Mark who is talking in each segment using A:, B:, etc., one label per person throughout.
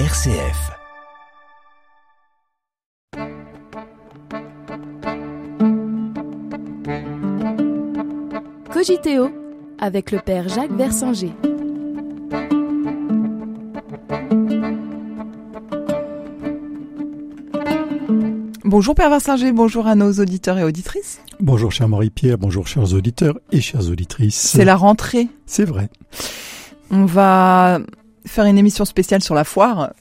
A: RCF.
B: Cogiteo avec le père Jacques Versinger.
C: Bonjour Père Versinger, bonjour à nos auditeurs et auditrices.
D: Bonjour cher Marie-Pierre, bonjour chers auditeurs et chères auditrices.
C: C'est la rentrée.
D: C'est vrai.
C: On va faire une émission spéciale sur la foire.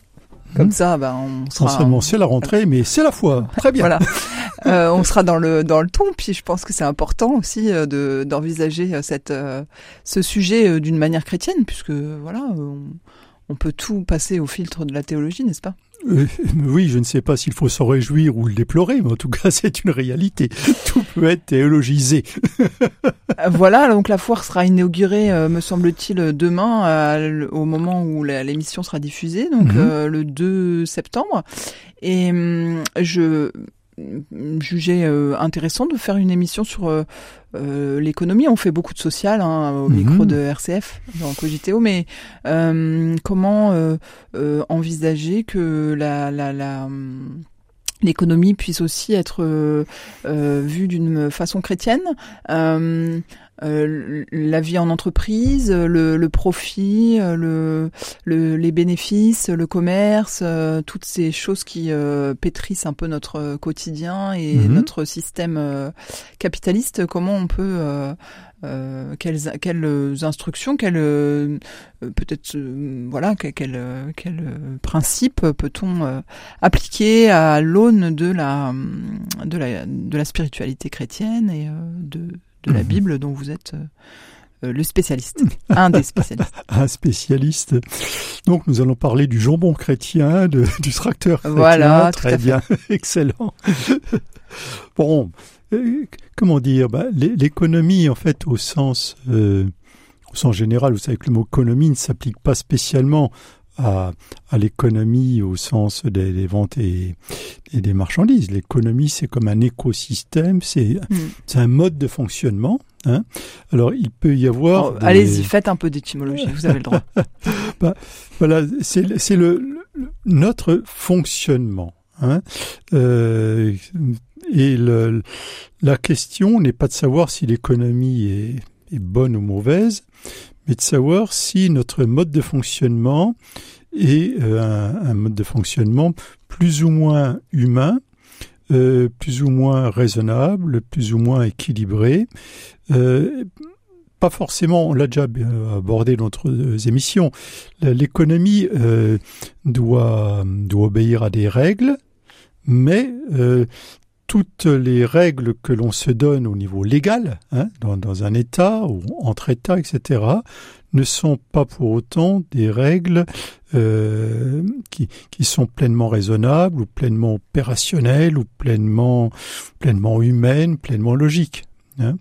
C: Comme ça, bah, on sera...
D: Seulement c'est la rentrée, mais c'est la foire. Très bien.
C: voilà. Euh, on sera dans le dans le ton, puis je pense que c'est important aussi euh, de d'envisager euh, cette euh, ce sujet euh, d'une manière chrétienne, puisque voilà, on, on peut tout passer au filtre de la théologie, n'est-ce pas?
D: Euh, oui, je ne sais pas s'il faut s'en réjouir ou le déplorer, mais en tout cas, c'est une réalité. Tout peut être théologisé.
C: Voilà, donc la foire sera inaugurée, euh, me semble-t-il, demain, au moment où l'émission sera diffusée, donc
D: Mhm.
C: euh, le 2 septembre. Et hum, je jugeais euh, intéressant de faire une émission sur euh, euh, l'économie. On fait beaucoup de social hein, au
D: Mhm.
C: micro de RCF dans Cogiteo, mais euh, comment euh, envisager que la, la, la hum, l'économie puisse aussi être euh, euh, vue d'une façon chrétienne euh, euh, la vie en entreprise, le, le profit, euh, le, le- les bénéfices, le commerce, euh, toutes ces choses qui euh, pétrissent un peu notre euh, quotidien et
D: Mhm.
C: notre système euh, capitaliste. Comment on peut euh, euh, quelles, quelles instructions, quelles euh, peut-être euh, voilà que- quels euh, quels, euh, principes peut-on euh, appliquer à l'aune de la de la de la spiritualité chrétienne et euh, de de la
D: Mhm.
C: Bible dont vous êtes euh, euh, le spécialiste, un des spécialistes.
D: Un spécialiste. Donc, nous allons parler du jambon chrétien, de- du tracteur chrétien.
C: Voilà,
D: Très bien. Excellent. bon, euh, comment dire bah, l'é- L'économie, en fait, au sens, euh, au sens général, vous savez que le mot économie ne s'applique pas spécialement à, à l'économie au sens des, des ventes et, et des marchandises. L'économie, c'est comme un écosystème, c'est c'est un mode de fonctionnement. Hein. Alors, il peut y avoir...
C: Oh,
D: des-
C: Allez-y, faites un peu d'étymologie, vous avez le droit.
D: Voilà, c'est le- c'est le, le- notre fonctionnement. Hein. Euh, et le, la question n'est pas de savoir si l'économie est, est bonne ou mauvaise, mais de savoir si notre mode de fonctionnement est euh, un, mode de fonctionnement plus ou moins humain, euh, plus ou moins raisonnable, plus ou moins équilibré. Euh, pas forcément, on l'a déjà euh, abordé dans d'autres émissions, l'économie euh, doit, doit obéir à des règles, mais euh, toutes les règles que l'on se donne au niveau légal, hein, dans, un État ou entre États, etc., ne sont pas pour autant des règles euh, qui, qui sont pleinement raisonnables ou pleinement opérationnelles ou pleinement, pleinement humaines, pleinement logiques. Hein.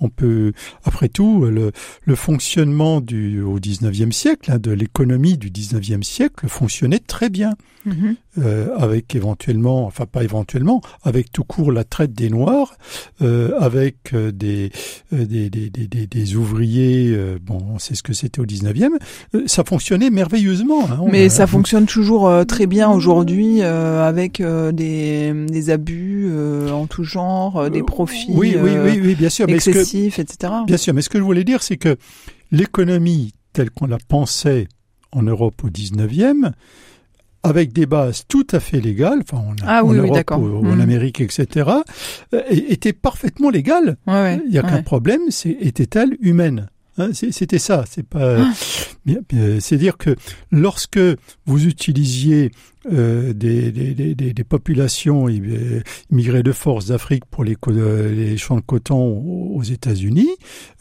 D: On peut, après tout, le, le fonctionnement du, au 19e siècle, hein, de l'économie du 19e siècle fonctionnait très bien,
C: Mhm.
D: euh, avec éventuellement, enfin pas éventuellement, avec tout court la traite des Noirs, euh, avec euh, des, euh, des, des, des, des- ouvriers, euh, bon, on sait ce que c'était au 19e, euh, ça fonctionnait merveilleusement. hein.
C: Mais
D: a-
C: ça fonctionne toujours euh, très bien aujourd'hui euh, avec euh, des, des abus euh, en tout genre, euh, des profits
D: Oui, oui,
C: euh,
D: oui, oui, bien sûr. Mais ce que,
C: etc.
D: Bien sûr, mais ce que je voulais dire, c'est que l'économie telle qu'on la pensait en Europe au 19e, avec des bases tout à fait légales, enfin en,
C: Ah
D: en
C: oui,
D: Europe ou, en Amérique, etc., euh, était parfaitement légale.
C: Ouais, ouais,
D: Il n'y a qu'un problème, c'est était-elle humaine Hein, c'est- C'était ça. C'est pas.
C: Ah.
D: bien, C'est-à-dire que lorsque vous utilisiez euh, des, des, des, des- populations euh, immigrées de force d'Afrique pour les, euh, les champs de coton aux États-Unis,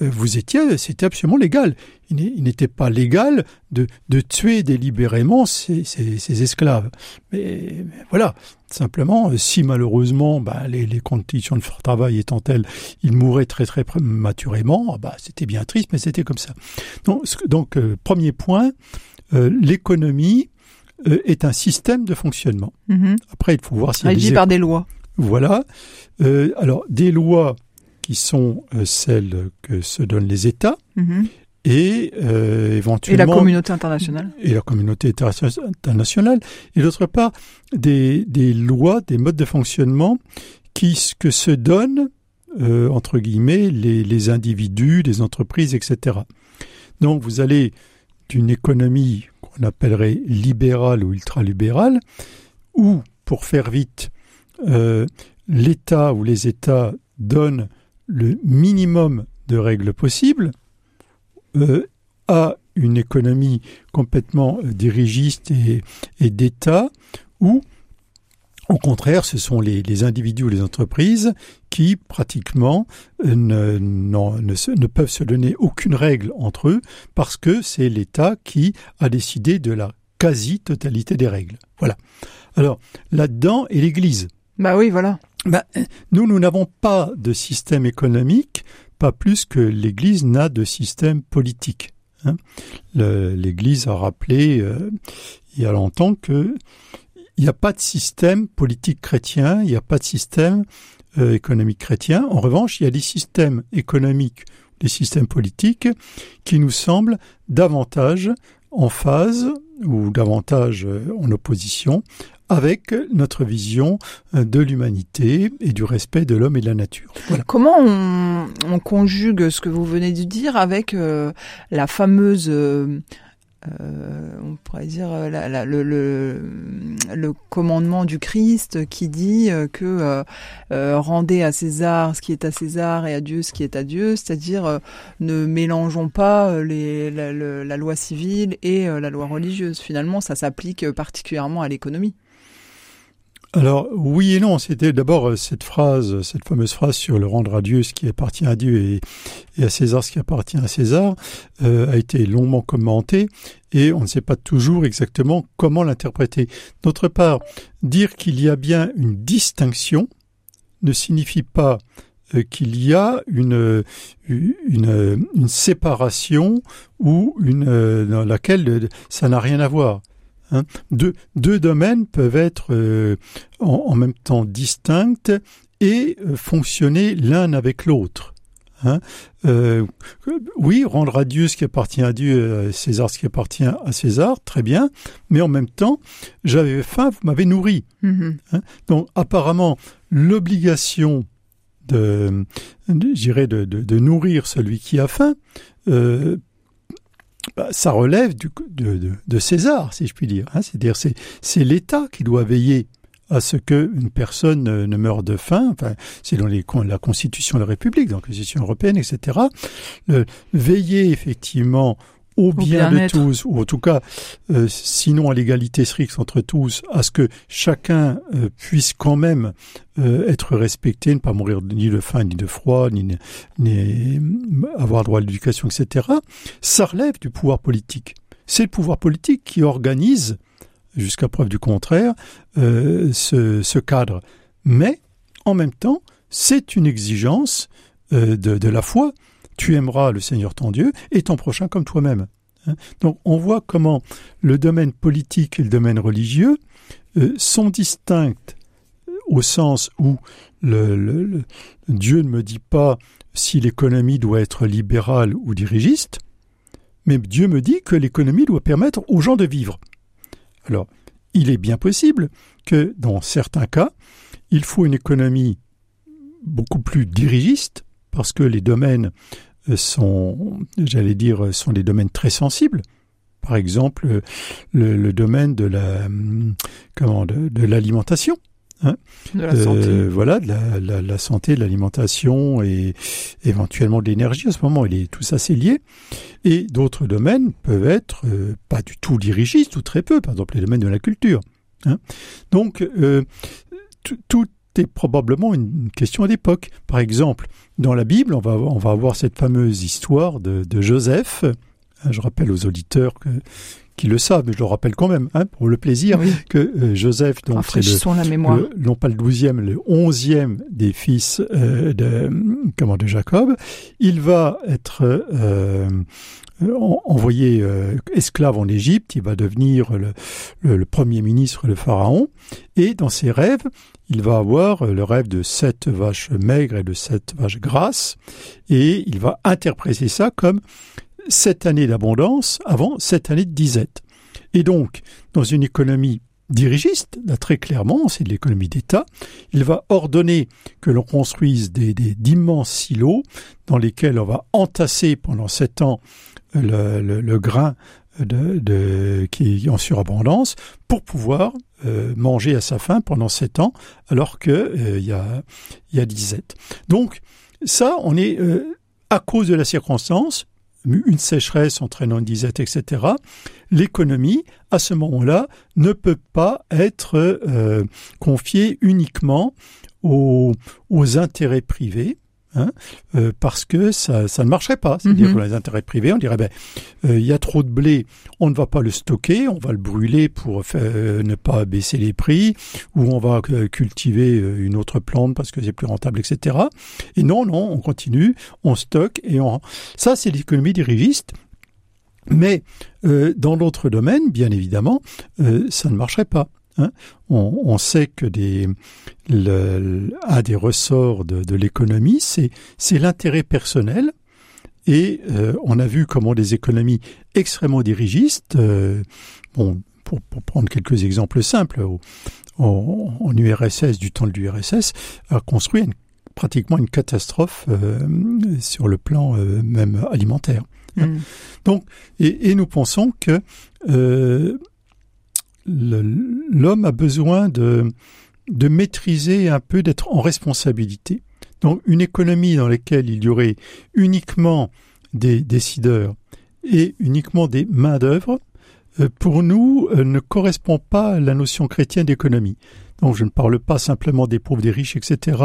D: euh, vous étiez, c'était absolument légal. Il n'était pas légal de, de tuer délibérément ces, ces, ces esclaves. Mais, voilà, simplement, euh, si malheureusement bah, les, les conditions de travail étant telles, ils mouraient très très prématurément, bah, c'était bien triste, mais c'était comme ça. Donc, donc euh, premier point, l'économie euh, est un système de fonctionnement.
C: Mhm.
D: Après, il faut voir s'il y a
C: Régi
D: des
C: par des lois.
D: voilà. Euh, alors, des lois qui sont euh, celles que se donnent les États
C: Mhm.
D: et éventuellement
C: et la communauté internationale
D: et la communauté internationale et d'autre part des, des lois des modes de fonctionnement qui que se donnent entre guillemets les, les individus des entreprises etc donc vous allez d'une économie qu'on appellerait libérale ou ultralibérale où pour faire vite euh, l'État ou les États donnent le minimum de règles possibles euh, à une économie complètement euh, dirigiste et, d'État, où au contraire, ce sont les, individus ou les entreprises qui pratiquement euh, ne, ne, peuvent se donner aucune règle entre eux parce que c'est l'État qui a décidé de la quasi-totalité des règles. Voilà. Alors là-dedans est l'Église.
C: Bah oui, voilà.
D: Bah, nous, nous n'avons pas de système économique pas plus que l'Église n'a de système politique. Hein. L'Église a rappelé euh, il y a longtemps que il n'y a pas de système politique chrétien, il n'y a pas de système euh, économique chrétien. En revanche, il y a des systèmes économiques, des systèmes politiques qui nous semblent davantage en phase ou davantage euh, en opposition avec notre vision euh, de l'humanité et du respect de l'homme et de la nature.
C: Comment on, conjugue ce que vous venez de dire avec la fameuse on pourrait dire le, le, commandement du Christ qui dit que rendez à César ce qui est à César et à Dieu ce qui est à Dieu, c'est-à-dire ne mélangeons pas les, la, la, loi civile et la loi religieuse. Finalement, ça s'applique particulièrement à l'économie.
D: Alors oui et non, c'était d'abord euh, cette phrase, cette fameuse phrase sur le rendre à Dieu ce qui appartient à Dieu et, à César ce qui appartient à César euh, a été longuement commentée et on ne sait pas toujours exactement comment l'interpréter. D'autre part, dire qu'il y a bien une distinction ne signifie pas euh, qu'il y a une, une, une séparation ou une dans laquelle ça n'a rien à voir. Hein. Deux, domaines peuvent être euh, en, même temps distincts et euh, fonctionner l'un avec l'autre. Hein. Euh, oui, rendre à Dieu ce qui appartient à Dieu, à César ce qui appartient à César, très bien, mais en même temps, j'avais faim, vous m'avez nourri. Mm-hmm. Hein. Donc apparemment, l'obligation de, de, de, de, nourrir celui qui a faim bah, ça relève du, de, César, si je puis dire. Hein. C'est-à-dire c'est l'État qui doit veiller à ce qu'une personne ne, meure de faim. Enfin, dans les, la Constitution de la République, dans la Constitution européenne, etc. Le, veiller effectivement au, bien, de tous, ou en tout cas, euh, sinon à l'égalité stricte entre tous, à ce que chacun euh, puisse quand même euh, être respecté, ne pas mourir ni de faim, ni de froid, ni, ni avoir droit à l'éducation, etc., ça relève du pouvoir politique. C'est le pouvoir politique qui organise, jusqu'à preuve du contraire, ce, ce, cadre. Mais, en même temps, c'est une exigence de, de la foi tu aimeras le Seigneur ton Dieu et ton prochain comme toi-même. Hein. Donc on voit comment le domaine politique et le domaine religieux euh, sont distincts au sens où Dieu ne me dit pas si l'économie doit être libérale ou dirigiste, mais Dieu me dit que l'économie doit permettre aux gens de vivre. Alors, il est bien possible que dans certains cas, il faut une économie beaucoup plus dirigiste, parce que les domaines euh, sont, j'allais dire, sont des domaines très sensibles. Par exemple, le, domaine de la, comment, de, l'alimentation.
C: Hein. de la santé.
D: Euh, voilà, de la, la, santé, de l'alimentation et éventuellement de l'énergie. À ce moment, il est tout assez lié. Et d'autres domaines peuvent être euh, pas du tout dirigistes ou très peu. Par exemple, les domaines de la culture. Hein. Donc, euh, tout c'est probablement une question d'époque. Par exemple, dans la Bible, on va, on va avoir cette fameuse histoire de, Joseph. Hein, je rappelle aux auditeurs que, qui le savent, mais je le rappelle quand même, hein, pour le plaisir, que euh, Joseph, donc
C: c'est le,
D: non pas le douzième, le onzième des fils euh, de, comment, de Jacob, il va être euh, envoyé esclave en Égypte, il va devenir le, le, premier ministre de Pharaon, et dans ses rêves, il va avoir le rêve de sept vaches maigres et de sept vaches grasses, et il va interpréter ça comme sept années d'abondance avant sept années de disette. Et donc, dans une économie dirigiste, là très clairement, c'est de l'économie d'État, il va ordonner que l'on construise des, d'immenses silos dans lesquels on va entasser pendant sept ans le, le, grain de, qui est en surabondance pour pouvoir euh, manger à sa faim pendant sept ans alors que euh, il y a disette. Donc ça, on est euh, à cause de la circonstance, une sécheresse entraînant une disette, etc., l'économie, à ce moment-là, ne peut pas être euh, confiée uniquement aux, aux intérêts privés, Hein, euh, parce que ça, ça, ne marcherait pas. C'est-à-dire pour les intérêts privés, on dirait ben euh, il y a trop de blé, on ne va pas le stocker, on va le brûler pour faire, ne pas baisser les prix, ou on va cultiver une autre plante parce que c'est plus rentable, etc. Et non, non, on continue, on stocke et on. Ça, c'est l'économie dirigiste. Mais euh, dans d'autres domaines, bien évidemment, euh, ça ne marcherait pas. Hein. On, on, sait que des, le, un des ressorts de, de l'économie, c'est, l'intérêt personnel. Et euh, on a vu comment des économies extrêmement dirigistes, euh, bon, pour, pour, prendre quelques exemples simples, au, en URSS, du temps de l'URSS, a construit une, pratiquement une catastrophe euh, sur le plan même alimentaire. Mm. Donc, et, et, nous pensons que l'homme a besoin de, de maîtriser un peu, d'être en responsabilité. Donc, une économie dans laquelle il y aurait uniquement des décideurs et uniquement des main-d'œuvre, euh, pour nous, euh, ne correspond pas à la notion chrétienne d'économie. Donc, je ne parle pas simplement des pauvres, des riches, etc.,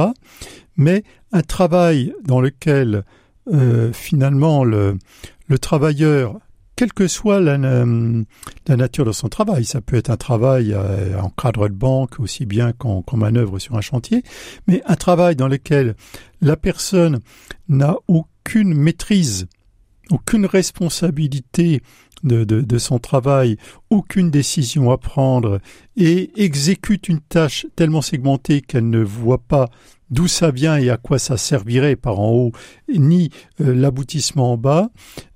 D: mais un travail dans lequel euh, finalement le, le travailleur, quelle que soit la, la, nature de son travail, ça peut être un travail euh, en cadre de banque aussi bien qu'en manœuvre sur un chantier, mais un travail dans lequel la personne n'a aucune maîtrise, aucune responsabilité de, son travail, aucune décision à prendre et exécute une tâche tellement segmentée qu'elle ne voit pas d'où ça vient et à quoi ça servirait par en haut, ni euh, l'aboutissement en bas,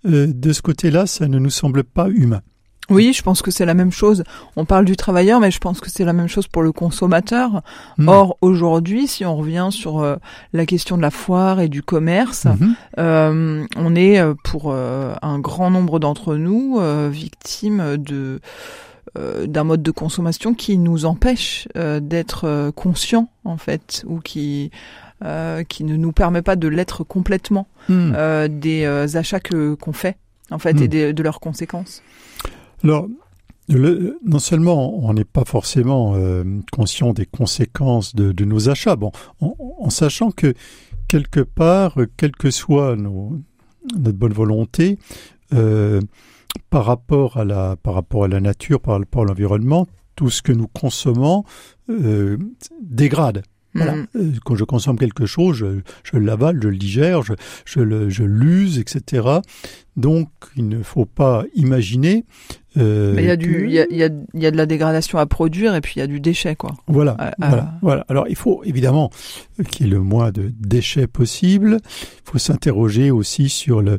D: euh, de ce côté-là, ça ne nous semble pas humain.
C: Oui, je pense que c'est la même chose. On parle du travailleur, mais je pense que c'est la même chose pour le consommateur. Hmm. Or, aujourd'hui, si on revient sur euh, la question de la foire et du commerce, mhm. on est pour un grand nombre d'entre nous victimes de d'un mode de consommation qui nous empêche euh, d'être euh, conscients en fait ou qui qui ne nous permet pas de l'être complètement hmm. des achats que qu'on fait en fait et hmm. de leurs conséquences.
D: Alors le, non seulement on n'est pas forcément conscient des conséquences de, de nos achats, bon, en, en, sachant que quelque part, quelle que soit nos, notre bonne volonté, euh, par rapport à la, par rapport à la nature, par rapport à l'environnement, tout ce que nous consommons euh, dégrade. Voilà. Mm. Euh, quand je consomme quelque chose, je, je l'avale, je le digère, je, je, le, je l'use, etc. Donc, il ne faut pas imaginer.
C: Euh, Mais il y a du, il y a, il y, a, y a de la dégradation à produire et puis il y a du déchet, quoi.
D: Voilà, voilà, voilà. Alors, il faut évidemment qu'il y ait le moins de déchets possible. Il faut s'interroger aussi sur le.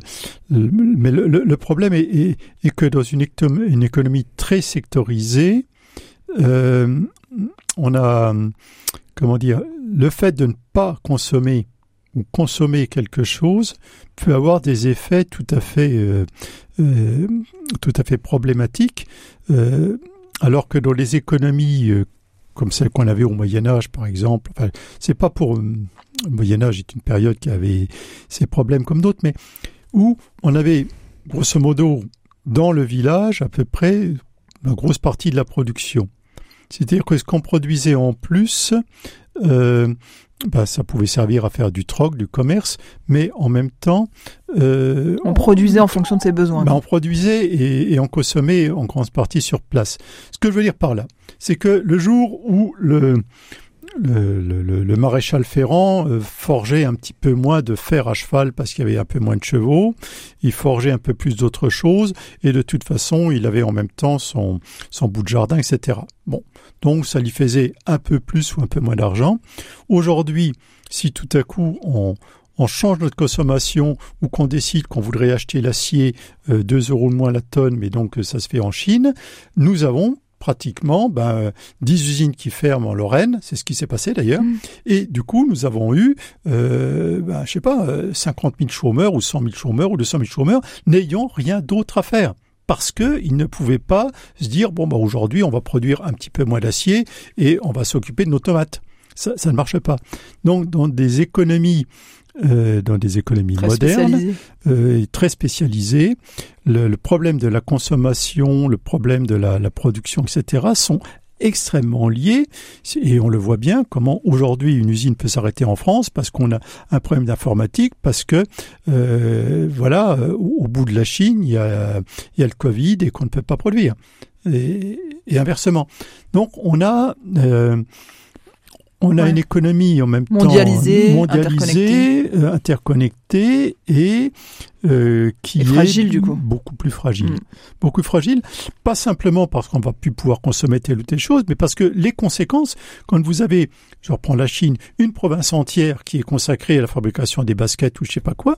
D: mais le, le, problème est, est, est, que dans une, une économie très sectorisée, euh, on a comment dire, le fait de ne pas consommer ou consommer quelque chose peut avoir des effets tout à fait, euh, euh, problématiques, euh, alors que dans les économies comme celles qu'on avait au Moyen Âge, par exemple, c'est pas pour le Moyen Âge est une période qui avait ses problèmes comme d'autres, mais où on avait grosso modo dans le village à peu près la grosse partie de la production. C'est-à-dire que ce qu'on produisait en plus, euh, bah, ça pouvait servir à faire du troc, du commerce, mais en même temps...
C: Euh, on, produisait en fonction de ses besoins.
D: Bah, on produisait et, et, on consommait en grande partie sur place. Ce que je veux dire par là, c'est que le jour où le, le, le, le, maréchal Ferrand euh, forgeait un petit peu moins de fer à cheval parce qu'il y avait un peu moins de chevaux, il forgeait un peu plus d'autres choses, et de toute façon, il avait en même temps son, son bout de jardin, etc. Bon, donc ça lui faisait un peu plus ou un peu moins d'argent. Aujourd'hui, si tout à coup on, on change notre consommation ou qu'on décide qu'on voudrait acheter l'acier 2 euros moins la tonne, mais donc ça se fait en Chine, nous avons pratiquement ben, 10 usines qui ferment en Lorraine, c'est ce qui s'est passé d'ailleurs,
C: Mm.
D: et du coup nous avons eu, euh, ben, je sais pas, euh, 50 000 chômeurs ou 100 000 chômeurs ou 200 000 chômeurs n'ayant rien d'autre à faire parce que ils ne pouvaient pas se dire bon bah aujourd'hui on va produire un petit peu moins d'acier et on va s'occuper de nos tomates. Ça, ça ne marche pas. Donc dans des économies euh, dans des économies
C: Très
D: modernes,
C: spécialisé.
D: euh, et très spécialisées, le, le problème de la consommation, le problème de la, la production, etc., sont extrêmement liés et on le voit bien comment aujourd'hui une usine peut s'arrêter en France parce qu'on a un problème d'informatique parce que euh, voilà au, au bout de la Chine il y a, il y a le Covid et qu'on ne peut pas produire et, et inversement donc on a euh, on a
C: Ouais.
D: une économie en même
C: Mondialisée,
D: temps mondialisée, euh, interconnectée et euh, qui
C: Et fragile,
D: est
C: du coup.
D: beaucoup plus fragile.
C: Mm.
D: Beaucoup fragile, pas simplement parce qu'on va plus pouvoir consommer telle ou telle chose, mais parce que les conséquences, quand vous avez, je reprends la Chine, une province entière qui est consacrée à la fabrication des baskets ou je sais pas quoi,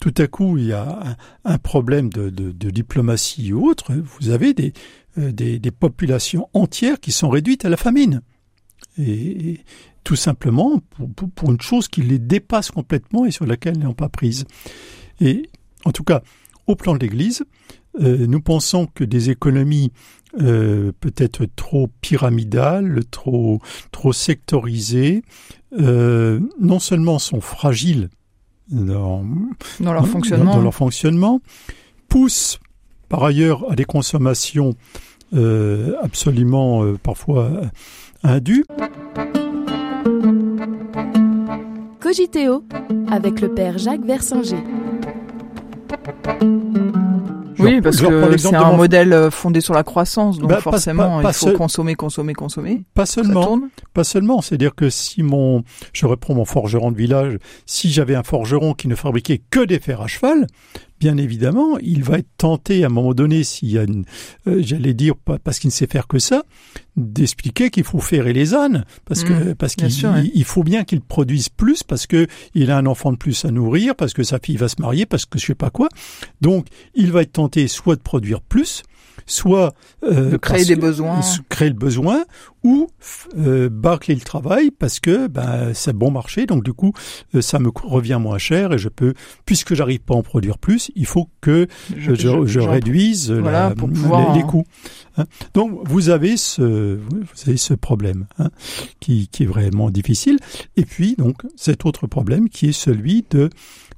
D: tout à coup il y a un, un problème de, de, de diplomatie ou autre, vous avez des, euh, des, des populations entières qui sont réduites à la famine. Et, et tout simplement pour, pour, pour une chose qui les dépasse complètement et sur laquelle ils n'ont pas prise. Et en tout cas, au plan de l'Église, euh, nous pensons que des économies euh, peut-être trop pyramidales, trop, trop sectorisées, euh, non seulement sont fragiles dans,
C: Dans leur
D: dans-
C: fonctionnement.
D: dans leur fonctionnement, poussent par ailleurs à des consommations absolument euh, indues.
B: Cogiteo avec le père Jacques Versinger.
C: Oui, parce que c'est un
D: mon-
C: modèle euh, fondé sur la croissance, donc
D: Bah, pas-
C: forcément
D: pas- pas
C: il faut
D: seul-
C: consommer, consommer, consommer.
D: Pas seulement. Pas seulement, c'est-à-dire que si mon, je reprends mon forgeron de village, si j'avais un forgeron qui ne fabriquait que des fers à cheval, bien évidemment, il va être tenté à un moment donné, s'il y a une, euh, j'allais dire, parce qu'il ne sait faire que ça, d'expliquer qu'il faut ferrer les ânes, parce que,
C: Mmh,
D: parce qu'il il- faut bien qu'il produise plus, parce que il a un enfant de plus à nourrir, parce que sa fille va se marier, parce que je sais pas quoi. Donc, il va être tenté soit de produire plus, soit euh,
C: De créer des
D: que-
C: besoins.
D: créer le besoin ou euh, bâcler le travail parce que ben, c'est bon marché donc du coup euh, ça me revient moins cher et je peux puisque j'arrive pas à en produire plus il faut que je, je, je
C: j'en-
D: réduise la-
C: voilà, pour
D: les-
C: pouvoir,
D: les, coûts hein. donc vous avez ce vous avez ce problème hein, qui, qui est vraiment difficile et puis donc cet autre problème qui est celui de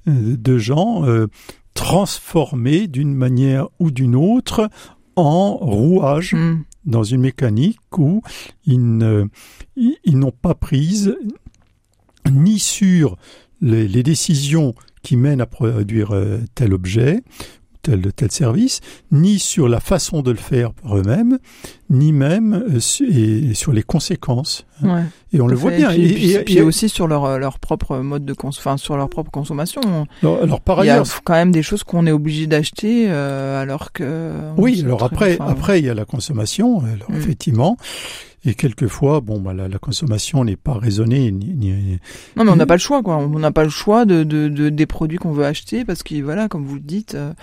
D: euh, de gens euh, transformés d'une manière ou d'une autre en rouage
C: Hmm.
D: Dans une mécanique où ils n'ont pas prise ni sur les, les décisions qui mènent à produire euh, tel objet, tel tel service, ni sur la façon de le faire par eux-mêmes, ni même euh, et sur les conséquences.
C: Ouais.
D: Et on le voit bien.
C: Et puis,
D: Et-
C: puis-
D: et-
C: puis
D: et-
C: aussi sur leur, leur propre mode de cons enfin sur leur propre consommation.
D: alors, alors, par
C: Il y a
D: ailleurs,
C: quand même des choses qu'on est obligé d'acheter euh, alors que.
D: Oui, alors après,
C: enfin,
D: après il y a la consommation, alors
C: Mm.
D: effectivement, et quelquefois, bon, bah, la, la consommation n'est pas raisonnée. Ni, ni-
C: Non, mais on n'a pas le choix, quoi. On n'a pas le choix de, de, de- des produits qu'on veut acheter parce que, voilà, comme vous le dites, euh,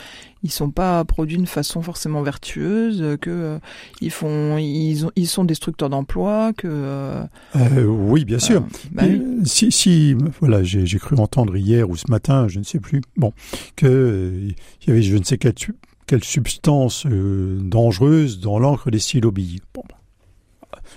C: ils sont pas produits d'une façon forcément vertueuse, euh, que euh, ils font, ils ont, ils sont destructeurs d'emplois, que. euh,
D: Euh, oui, bien sûr.
C: bah oui.
D: Si, si, voilà, j'ai j'ai cru entendre hier ou ce matin, je ne sais plus, bon, que euh, il y avait je ne sais quelle, quelle substance euh, dangereuse dans l'encre des stylos billes. Bon, bah,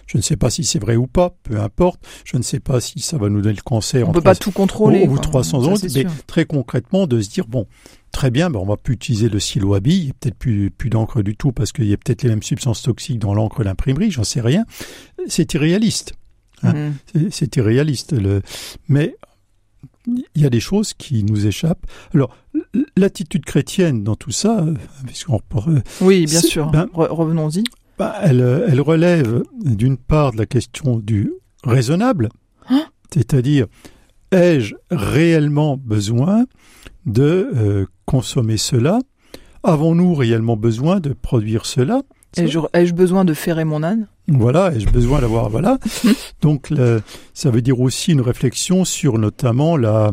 D: je ne sais pas si c'est vrai ou pas, peu importe. Je ne sais pas si ça va nous donner le cancer.
C: On
D: en
C: peut pas
D: 300
C: tout contrôler. quoi.
D: 300
C: Ça,
D: ans, mais très concrètement de se dire bon, très bien, ben on va plus utiliser le silo à billes, il n'y a peut-être plus, plus d'encre du tout parce qu'il y a peut-être les mêmes substances toxiques dans l'encre de l'imprimerie, j'en sais rien. C'est irréaliste. hein.
C: Mm.
D: C'est- irréaliste. Le... Mais il y a des choses qui nous échappent. Alors, l'attitude chrétienne dans tout ça, euh, puisqu'on euh,
C: Oui, bien sûr.
D: ben-
C: Re- Revenons-y.
D: Bah, elle, euh, elle relève d'une part de la question du raisonnable,
C: Hein
D: c'est-à-dire ai-je réellement besoin de euh, consommer cela? Avons-nous réellement besoin de produire cela?
C: Ai-je besoin de ferrer mon âne?
D: Voilà, ai-je besoin d'avoir voilà. Donc le- ça veut dire aussi une réflexion sur notamment la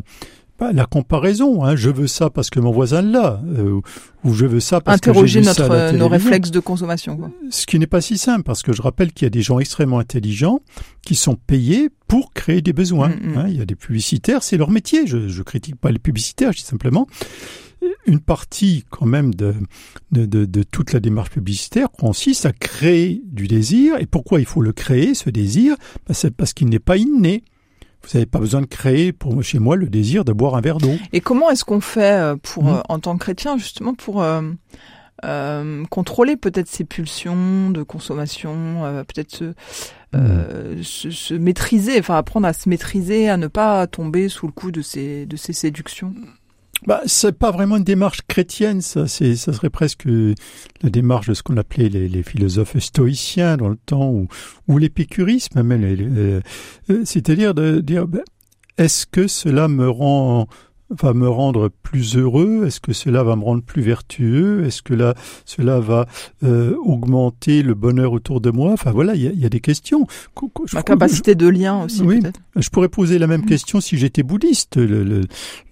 D: bah, la comparaison. Hein. Je veux ça parce que mon voisin l'a, euh, ou je veux ça parce
C: Interroger
D: que j'ai
C: notre,
D: ça à la
C: nos réflexes de consommation. Quoi.
D: Ce qui n'est pas si simple, parce que je rappelle qu'il y a des gens extrêmement intelligents qui sont payés pour créer des besoins.
C: Mm, mm.
D: hein. Il y a des publicitaires, c'est leur métier. Je, je critique pas les publicitaires, je dis simplement une partie quand même de, de, de, de toute la démarche publicitaire consiste à créer du désir. Et pourquoi il faut le créer, ce désir? Ben, C'est parce qu'il n'est pas inné. Vous n'avez pas besoin de créer, pour chez moi, le désir de boire un verre d'eau.
C: Et comment est-ce qu'on fait euh, pour,
D: Mhm.
C: euh, en tant que chrétien, justement, pour euh, euh, contrôler peut-être ces pulsions de consommation, peut-être se, euh, se, se maîtriser, enfin apprendre à se maîtriser, à ne pas tomber sous le coup de ces, de ces séductions?
D: Bah, c'est pas vraiment une démarche chrétienne, ça. C'est, ça serait presque la démarche de ce qu'on appelait les, les philosophes stoïciens dans le temps, ou, ou l'épicurisme même. euh, euh, c'est-à-dire de dire, ben, est-ce que cela me rend, va me rendre plus heureux? Est-ce que cela va me rendre plus vertueux? Est-ce que là, cela va euh, augmenter le bonheur autour de moi? Enfin voilà, il y y a des questions. Je
C: Ma capacité de lien aussi,
D: Oui. je pourrais poser la même
C: Mm.
D: question si j'étais bouddhiste. Le, le,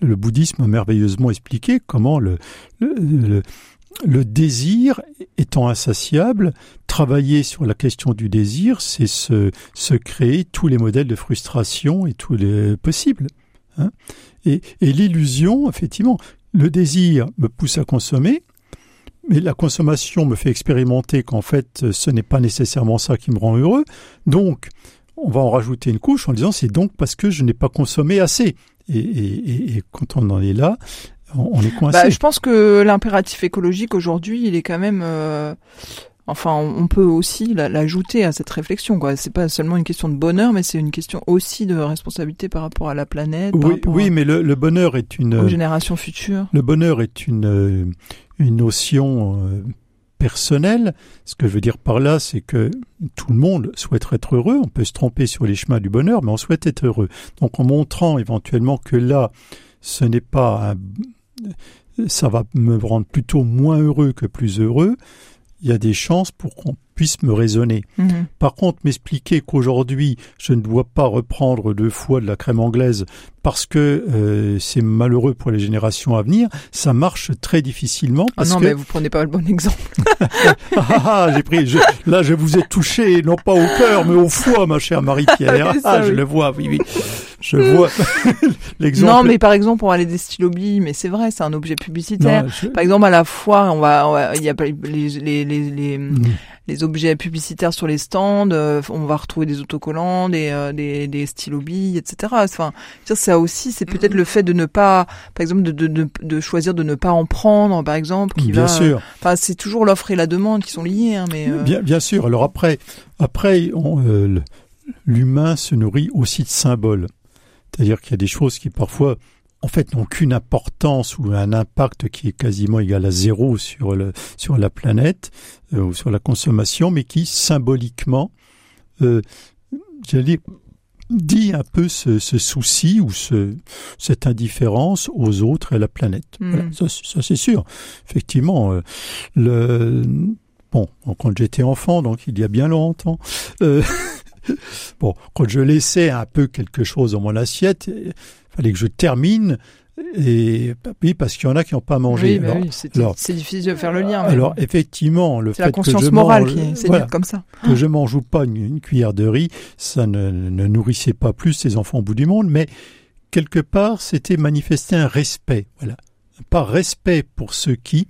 D: le bouddhisme a merveilleusement expliqué comment le, le, le, le désir étant insatiable, travailler sur la question du désir, c'est se, se créer tous les modèles de frustration et tous les possibles. Hein. et l'illusion, effectivement, le désir me pousse à consommer, mais la consommation me fait expérimenter qu'en fait, ce n'est pas nécessairement ça qui me rend heureux. Donc, on va en rajouter une couche en disant c'est donc parce que je n'ai pas consommé assez. Et, et- et- et quand on en est là, on, on est coincé.
C: Bah, je pense que l'impératif écologique aujourd'hui, il est quand même. euh, Enfin, on peut aussi la- l'ajouter à cette réflexion. quoi. C'est pas seulement une question de bonheur, mais c'est une question aussi de responsabilité par rapport à la planète,
D: oui, mais le, le bonheur est une
C: aux générations futures.
D: le bonheur est une une notion euh, personnelle. Ce que je veux dire par là, c'est que tout le monde souhaite être heureux. On peut se tromper sur les chemins du bonheur, mais on souhaite être heureux. Donc, en montrant éventuellement que là, ce n'est pas un- ça va me rendre plutôt moins heureux que plus heureux. Il y a des chances pour qu'on puisse me raisonner.
C: Mhm.
D: Par contre, m'expliquer qu'aujourd'hui, je ne dois pas reprendre deux fois de la crème anglaise parce que euh, c'est malheureux pour les générations à venir, ça marche très difficilement.
C: Ah non,
D: que...
C: mais vous prenez pas le bon exemple.
D: Ah, ah, ah, j'ai pris, je- là, je vous ai touché, non pas au cœur, mais au foie, ma chère Marie-Pierre.
C: Oui,
D: Ah, je le vois, oui, oui. Je vois l'exemple.
C: Non, mais par exemple, on va aller des stylobies, mais c'est vrai, c'est un objet publicitaire.
D: Non, je-
C: Par exemple, à la foire, on va, il y a pas- les, les, les, les,
D: Mm.
C: Les objets publicitaires sur les stands, euh, on va retrouver des autocollants, des, euh, des, des stylobies, etc. Enfin, ça aussi, c'est peut-être le fait de ne pas, par exemple, de, de, de, de choisir de ne pas en prendre, par exemple, qui
D: Bien
C: va.
D: sûr.
C: Enfin, c'est toujours l'offre et la demande qui sont liées, hein, mais. euh,
D: Bien, bien sûr. Alors après, après, on, euh, l'humain se nourrit aussi de symboles. C'est-à-dire qu'il y a des choses qui parfois, en fait, n'ont qu'une importance ou un impact qui est quasiment égal à zéro sur le sur la planète euh, ou sur la consommation, mais qui symboliquement, euh, j'allais dire, dit un peu ce, ce souci ou ce, cette indifférence aux autres et à la planète. Voilà, ça, c'est- ça, c'est sûr. Effectivement, euh, le bon, quand j'étais enfant, donc il y a bien longtemps. euh, bon, quand je laissais un peu quelque chose dans mon assiette, fallait que je termine. Et oui, parce qu'il y en a qui n'ont pas mangé.
C: Oui, bah
D: alors,
C: oui, c'est difficile de faire le lien. mais
D: alors, effectivement, le fait
C: la conscience
D: que je
C: morale
D: mange,
C: qui est,
D: voilà,
C: comme ça.
D: que je mange ou pas une, une cuillère de riz, ça ne, ne nourrissait pas plus ces enfants au bout du monde, mais quelque part, c'était manifester un respect, voilà. Par respect pour ceux qui,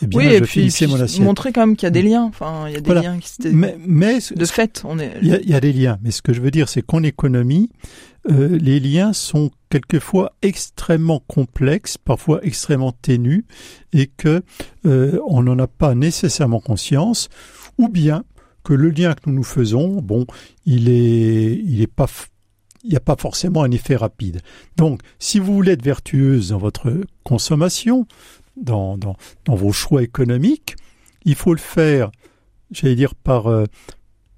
D: eh bien,
C: oui, et
D: je
C: puis,
D: finissais
C: puis
D: mon assiette.
C: montrer quand même qu'il y a des liens. Enfin, il y a des
D: Voilà.
C: liens qui
D: Mais, mais
C: de fait, on est.
D: il y, a, il y a des liens, mais ce que je veux dire, c'est qu'en économie, euh, les liens sont quelquefois extrêmement complexes, parfois extrêmement ténus, et que euh, on n'en a pas nécessairement conscience, ou bien que le lien que nous nous faisons, bon, il est, il est pas, il n'y a pas forcément un effet rapide. Donc, si vous voulez être vertueuse dans votre consommation, dans vos choix économiques, il faut le faire, j'allais dire, par, euh,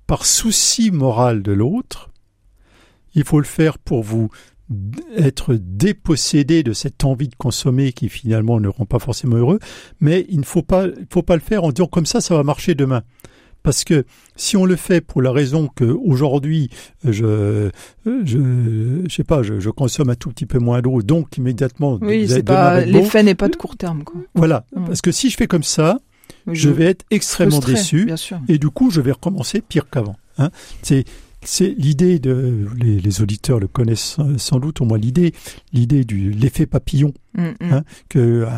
D: par souci moral de l'autre. Il faut le faire pour vous être dépossédé de cette envie de consommer qui finalement ne rend pas forcément heureux, mais il ne faut pas, faut pas le faire en disant comme ça, ça va marcher demain. Parce que si on le fait pour la raison que aujourd'hui je je je sais pas, je, je, consomme un tout petit peu moins d'eau, donc immédiatement
C: oui, l'effet n'est pas de court terme quoi.
D: Voilà, parce que si je fais comme ça, je, vais être extrêmement déçu et du coup je vais recommencer pire qu'avant. Hein. C'est c'est l'idée de les, les, auditeurs le connaissent sans doute au moins l'idée l'idée du l'effet papillon mm, mm. Hein, que euh,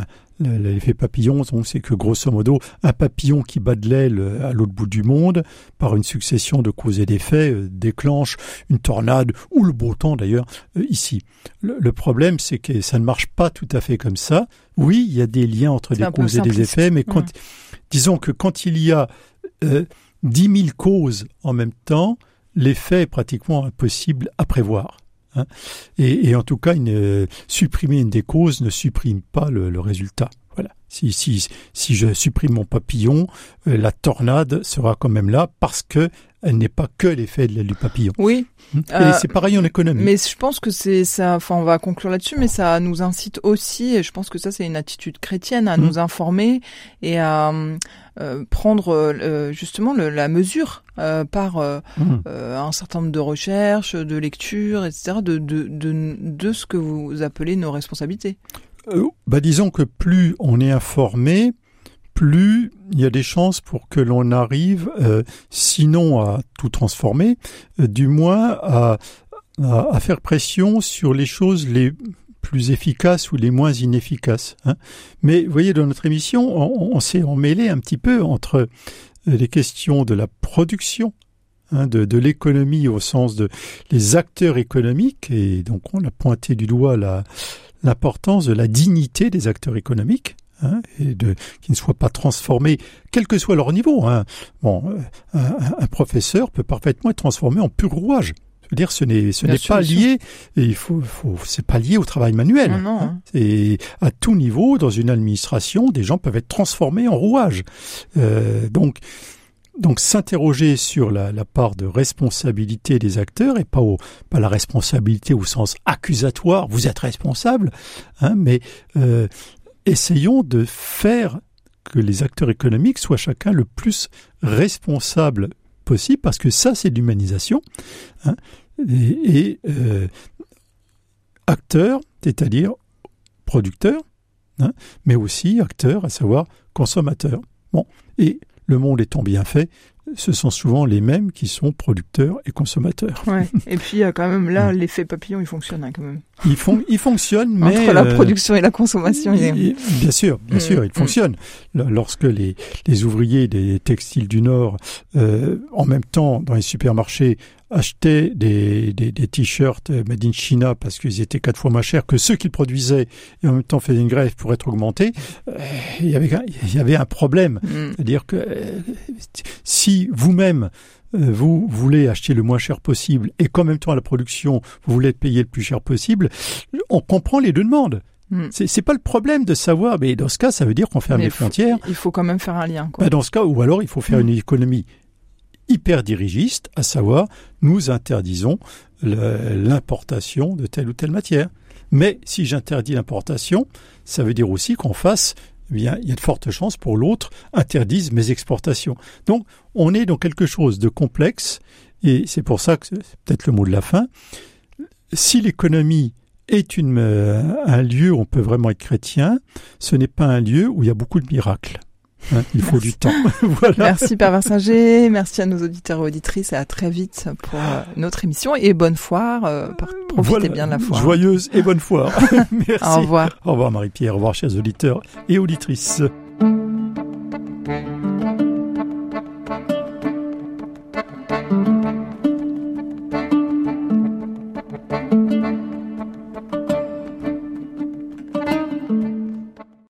D: L'effet papillon, c'est que grosso modo, un papillon qui bat de l'aile à l'autre bout du monde, par une succession de causes et d'effets, euh, déclenche une tornade ou le beau temps d'ailleurs euh, ici. Le, problème, c'est que ça ne marche pas tout à fait comme ça. Oui, il y a des liens entre des causes et des effets, mais quand, disons que quand il y a euh, dix mille causes en même temps, l'effet est pratiquement impossible à prévoir. Hein. Et, en tout cas, supprimer une des causes ne supprime pas le, résultat. Voilà. Si je supprime mon papillon, euh, la tornade sera quand même là parce que elle n'est pas que l'effet de du papillon.
C: Oui.
D: Et euh, c'est pareil en économie.
C: Mais je pense que c'est ça. Enfin, on va conclure là-dessus, mais ça nous incite aussi, et je pense que ça c'est une attitude chrétienne, à hum. nous informer et à euh, prendre euh, justement le, la mesure euh, par hum. un certain nombre de recherches, de lectures, etc. De, de, de, de ce que vous appelez nos responsabilités.
D: bah disons que plus on est informé, plus il y a des chances pour que l'on arrive, euh, sinon à tout transformer, euh, du moins à, faire pression sur les choses les plus efficaces ou les moins inefficaces. Hein. Mais vous voyez, dans notre émission, on, s'est emmêlé un petit peu entre euh, les questions de la production, hein, de, de l'économie au sens de les acteurs économiques, et donc on a pointé du doigt l'importance de la dignité des acteurs économiques, Hein, et de, qui ne soient pas transformés, quel que soit leur niveau. Hein. Bon, euh, un, professeur peut parfaitement être transformé en pur rouage. Dire, ce n'est ce n'est pas lié. Et il faut, faut c'est pas lié au travail manuel.
C: Non, hein.
D: Et à tout niveau, dans une administration, des gens peuvent être transformés en rouage. Euh, donc donc s'interroger sur la, la, part de responsabilité des acteurs et pas, au, pas la responsabilité au sens accusatoire, vous êtes responsable, hein, mais euh, essayons de faire que les acteurs économiques soient chacun le plus responsable possible, parce que ça, c'est l'humanisation. Hein, et, euh, acteurs, c'est-à-dire producteurs, hein, mais aussi acteurs, à savoir consommateurs. Et le monde étant bien fait, ce sont souvent les mêmes qui sont producteurs et consommateurs.
C: Ouais. Et puis il y a quand même là l'effet papillon, il fonctionne hein, quand même.
D: Il, font, il fonctionne, mais
C: entre la euh, production et la consommation.
D: Il, bien sûr, bien mm. sûr, il mm. fonctionne. Lorsque les, les ouvriers des textiles du Nord, euh, en même temps dans les supermarchés, achetaient des, des, des t-shirts made in China parce qu'ils étaient quatre fois moins chers que ceux qu'ils produisaient et en même temps faisaient une grève pour être augmentés, euh, il, y avait, il y avait un problème. Mm. C'est-à-dire que euh, si vous-même euh, vous voulez acheter le moins cher possible et qu'en même temps à la production vous voulez être payé le plus cher possible, on comprend les deux demandes. Mm. C'est pas le problème de savoir, mais dans ce cas, ça veut dire qu'on ferme les frontières.
C: Il faut quand même faire un lien. Quoi.
D: Bah, dans ce cas, ou alors il faut faire mm. une économie hyper dirigiste, à savoir nous interdisons l'importation de telle ou telle matière. Mais si j'interdis l'importation, ça veut dire aussi qu'on fasse, eh bien, il y a de fortes chances pour l'autre interdise mes exportations. Donc, on est dans quelque chose de complexe, et c'est pour ça que c'est peut-être le mot de la fin. Si l'économie est une, euh, un lieu où on peut vraiment être chrétien, ce n'est pas un lieu où il y a beaucoup de miracles. Hein, il faut du temps.
C: voilà. Merci Père Singer, merci à nos auditeurs et auditrices et à très vite pour euh, notre émission et bonne foire. Euh, profitez bien de la foire.
D: Joyeuse et bonne foire. merci.
C: Au revoir.
D: Au revoir Marie-Pierre, au revoir chers auditeurs et auditrices.